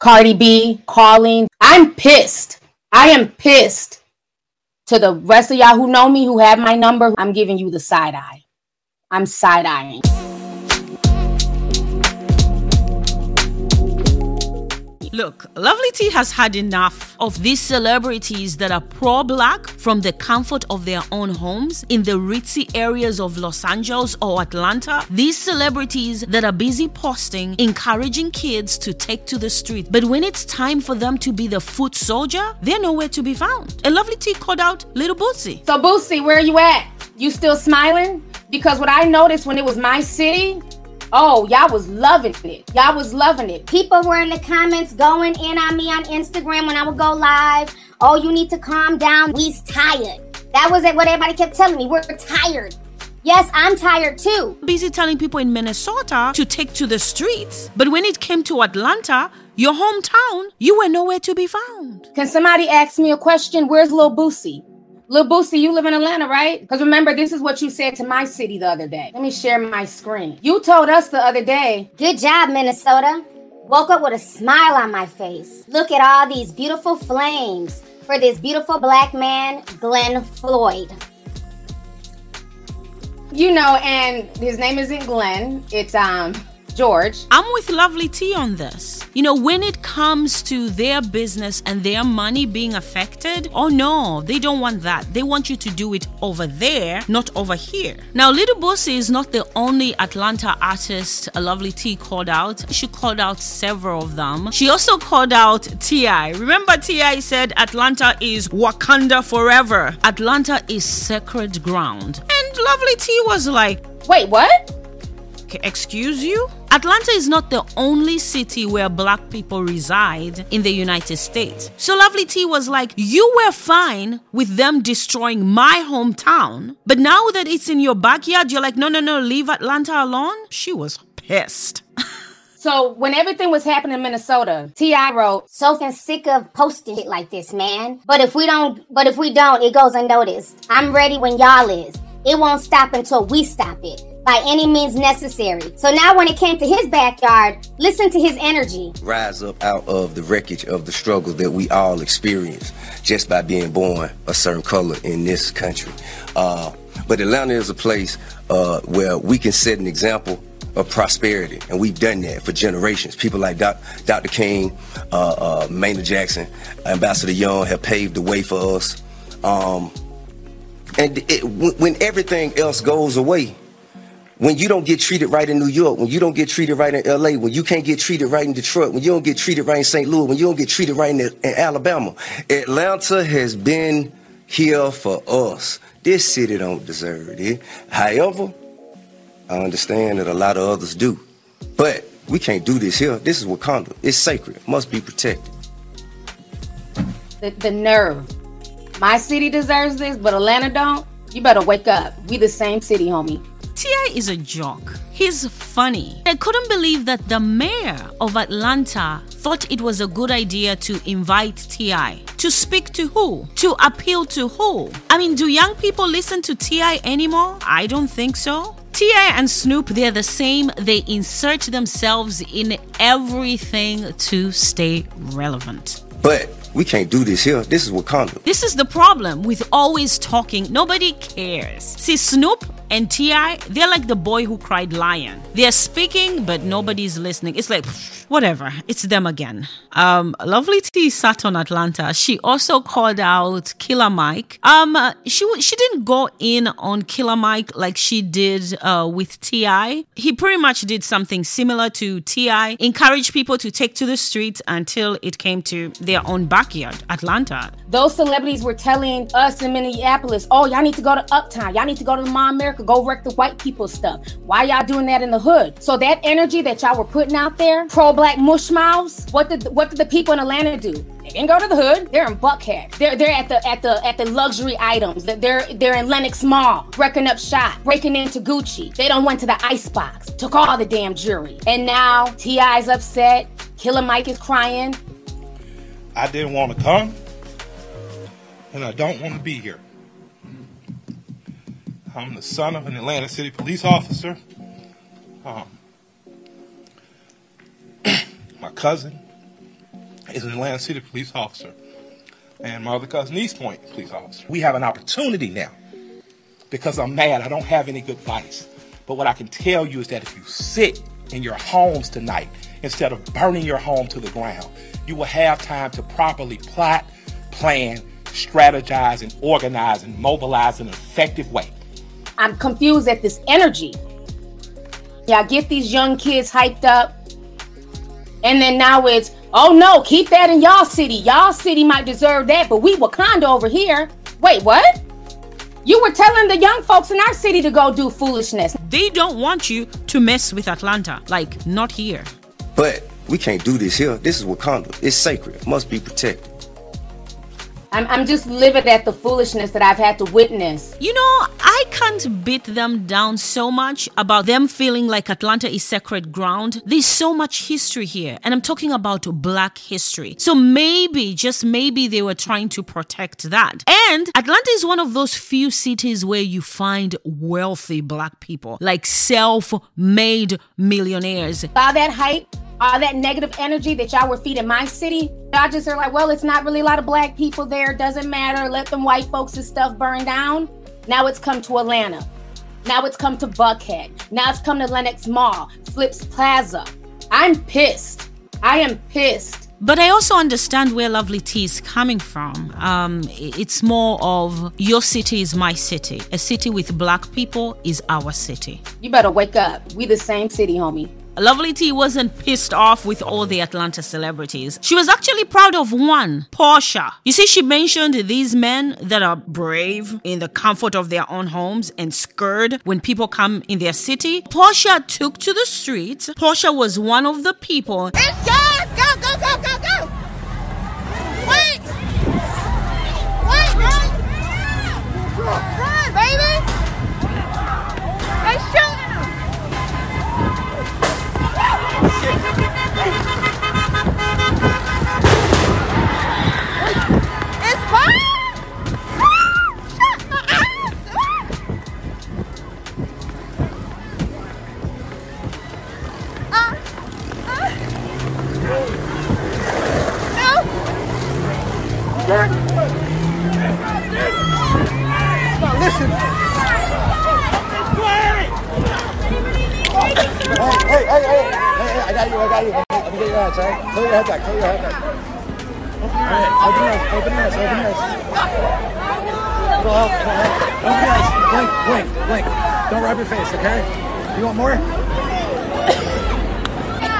Cardi B calling. I'm pissed. I am pissed. To the rest of y'all who know me, who have my number, I'm giving you the side eye. I'm side eyeing. Look, Lovely T has had enough of these celebrities that are pro black from the comfort of their own homes in the ritzy areas of Los Angeles or Atlanta. These celebrities that are busy posting, encouraging kids to take to the street. But when it's time for them to be the foot soldier, they're nowhere to be found. And Lovely T called out Little Boosie. So, Boosie, where are you at? You still smiling? Because what I noticed when it was my city, Oh, y'all was loving it. Y'all was loving it. People were in the comments going in on me on Instagram when I would go live. Oh, you need to calm down. We's tired. That was it. What everybody kept telling me. We're tired. Yes, I'm tired too. Busy telling people in Minnesota to take to the streets. But when it came to Atlanta, your hometown, you were nowhere to be found. Can somebody ask me a question? Where's Lil Boosie? Lil Boosie, you live in Atlanta, right? Because remember, this is what you said to my city the other day. Let me share my screen. You told us the other day. Good job, Minnesota. Woke up with a smile on my face. Look at all these beautiful flames for this beautiful black man, Glenn Floyd. You know, and his name isn't Glenn. It's um George. I'm with Lovely T on this. You know, when it comes to their business and their money being affected, oh no, they don't want that. They want you to do it over there, not over here. Now, Little Boosie is not the only Atlanta artist uh, Lovely T called out. She called out several of them. She also called out T.I. Remember, T.I. said Atlanta is Wakanda forever. Atlanta is sacred ground. And Lovely T was like, Wait, what? Excuse you? Atlanta is not the only city where black people reside in the United States. So Lovely T was like, You were fine with them destroying my hometown, but now that it's in your backyard, you're like, No, no, no, leave Atlanta alone? She was pissed. So when everything was happening in Minnesota, T.I. wrote, "So sick of posting it like this, man. But if we don't, but if we don't, it goes unnoticed. I'm ready when y'all is. It won't stop until we stop it by any means necessary. So now, when it came to his backyard, listen to his energy. Rise up out of the wreckage of the struggle that we all experience just by being born a certain color in this country. Uh, but Atlanta is a place uh, where we can set an example of prosperity, and we've done that for generations. People like Doc, Dr. King, uh, uh, Maynard Jackson, Ambassador Young have paved the way for us. Um, and it, when everything else goes away, when you don't get treated right in New York, when you don't get treated right in LA, when you can't get treated right in Detroit, when you don't get treated right in St. Louis, when you don't get treated right in, in Alabama, Atlanta has been here for us. This city don't deserve it. However, I understand that a lot of others do. But we can't do this here. This is Wakanda. It's sacred. Must be protected. The, the nerve. My city deserves this, but Atlanta don't. You better wake up. We the same city, homie. T.I. is a joke. He's funny. I couldn't believe that the mayor of Atlanta thought it was a good idea to invite T.I. To speak to who? To appeal to who? I mean, do young people listen to T.I. anymore? I don't think so. T.I. and Snoop, they're the same. They insert themselves in everything to stay relevant. But we can't do this here. This is Wakanda. This is the problem with always talking. Nobody cares. See, Snoop and T.I., they're like the boy who cried lion. They're speaking, but nobody's listening. It's like, whatever, it's them again. Um, Lovely T sat on Atlanta. She also called out Killer Mike. Um, she she didn't go in on Killer Mike like she did uh, with T.I. He pretty much did something similar to T.I., encouraged people to take to the streets until it came to their own backyard, Atlanta. Those celebrities were telling us in Minneapolis, oh, y'all need to go to Uptown. Y'all need to go to the Mall America. Go wreck the white people stuff. Why y'all doing that in the hood? So that energy that y'all were putting out there, pro-black mush mouths, what did what did the people in Atlanta do? They didn't go to the hood. They're in Buckhead. They're they're at the at the at the luxury items. They're they're in Lenox Mall, wrecking up shop, breaking into Gucci. They don't went to the icebox, took all the damn jewelry, and now T.I.'s upset. Killer Mike is crying. I didn't want to come and I don't want to be here. I'm the son of an Atlanta City police officer. Um, my cousin is an Atlanta City police officer, and my other cousin, East Point police officer. We have an opportunity now because I'm mad. I don't have any good advice. But what I can tell you is that if you sit in your homes tonight instead of burning your home to the ground, you will have time to properly plot, plan, strategize, and organize and mobilize in an effective way. I'm confused at this energy. Yeah, get these young kids hyped up. And then now it's, oh no, keep that in y'all city. Y'all city might deserve that, but we Wakanda over here. Wait, what? You were telling the young folks in our city to go do foolishness. They don't want you to mess with Atlanta. Like, not here. But we can't do this here. This is Wakanda. It's sacred. It must be protected. I'm, I'm just livid at the foolishness that I've had to witness. You know, I can't beat them down so much about them feeling like Atlanta is sacred ground. There's so much history here, and I'm talking about black history. So maybe, just maybe, they were trying to protect that. And Atlanta is one of those few cities where you find wealthy black people, like self made millionaires. All that hype, all that negative energy that y'all were feeding my city, y'all just are like, well, it's not really a lot of black people there. Doesn't matter. Let them white folks and stuff burn down. Now it's come to Atlanta. Now it's come to Buckhead. Now it's come to Lenox Mall, Phipps Plaza. I'm pissed. I am pissed. But I also understand where Lovely T is coming from. Um, it's more of your city is my city. A city with black people is our city. You better wake up. We the same city, homie. Lovely T wasn't pissed off with all the Atlanta celebrities. She was actually proud of one, Porsha. You see, she mentioned these men that are brave in the comfort of their own homes and scared when people come in their city. Porsha took to the streets. Porsha was one of the people. It's! Go, go, go, go, Now listen. Hey, hey, hey, hey, hey, I got you, I got you. Let me get your hands, all right? Throw your head back, throw your head back. All right, open your eyes, open your eyes, open your eyes. Out, go out. Open your eyes, blink, blink, blink. Don't rub your face, okay? You want more?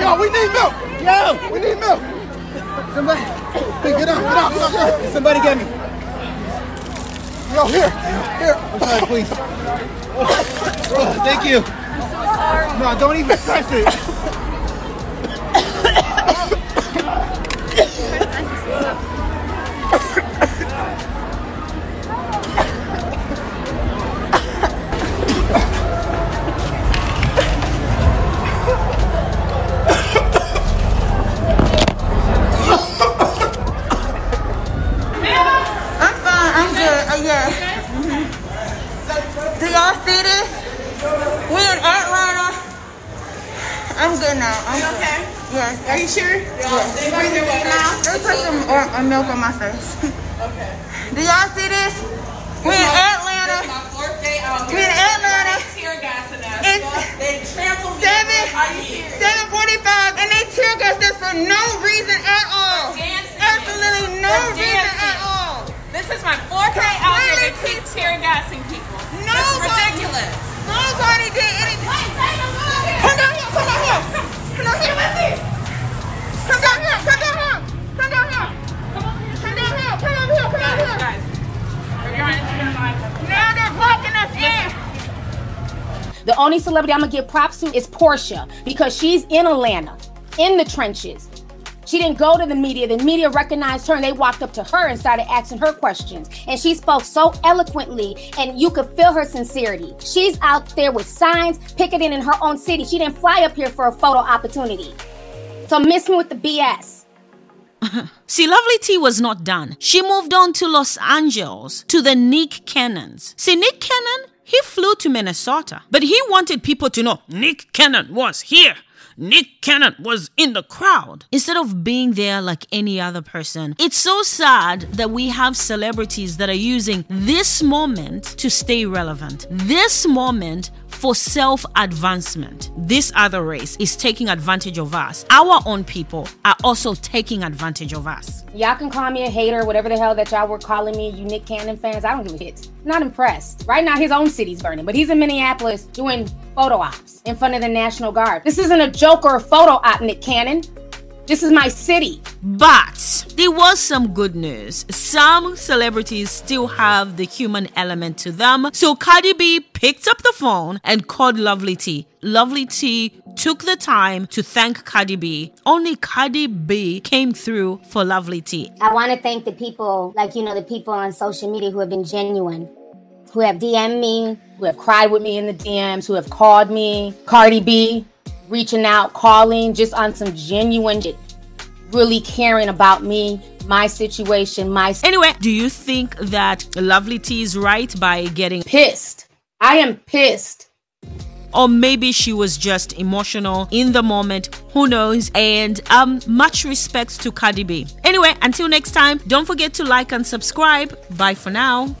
Yo, we need milk! Yo, we need milk! Somebody, hey, get up, get up, get up, get up. Somebody get me. Yo, here, here. I'm sorry, please. Oh, thank you. No, don't even touch it. Or milk on my face. Okay. Do y'all see this? The only celebrity I'm gonna give props to is Porsha because she's in Atlanta, in the trenches. She didn't go to the media. The media recognized her and they walked up to her and started asking her questions. And she spoke so eloquently and you could feel her sincerity. She's out there with signs, picketing in her own city. She didn't fly up here for a photo opportunity. So miss me with the BS. See, Lovely T was not done. She moved on to Los Angeles to the Nick Cannons. See, Nick Cannon, he flew to Minnesota, but he wanted people to know Nick Cannon was here. Nick Cannon was in the crowd instead of being there like any other person. It's so sad that we have celebrities that are using this moment to stay relevant. This moment for self advancement. This other race is taking advantage of us. Our own people are also taking advantage of us. Y'all can call me a hater, whatever the hell that y'all were calling me, you Nick Cannon fans. I don't give a shit. Not impressed. Right now, his own city's burning, but he's in Minneapolis doing photo ops in front of the National Guard. This isn't a joke or a photo op, Nick Cannon. This is my city. But there was some good news. Some celebrities still have the human element to them. So Cardi B picked up the phone and called Lovely T. Lovely T took the time to thank Cardi B. Only Cardi B came through for Lovely T. I want to thank the people, like, you know, the people on social media who have been genuine, who have DM'd me, Who have cried with me in the DMs, who have called me, Cardi B, reaching out, calling, just on some genuine really caring about me, my situation, my Anyway, do you think that Lovely T is right by getting pissed. I am pissed. or maybe she was just emotional in the moment who knows? And um much respect to cardi b. Anyway until next time don't forget to like and subscribe. Bye for now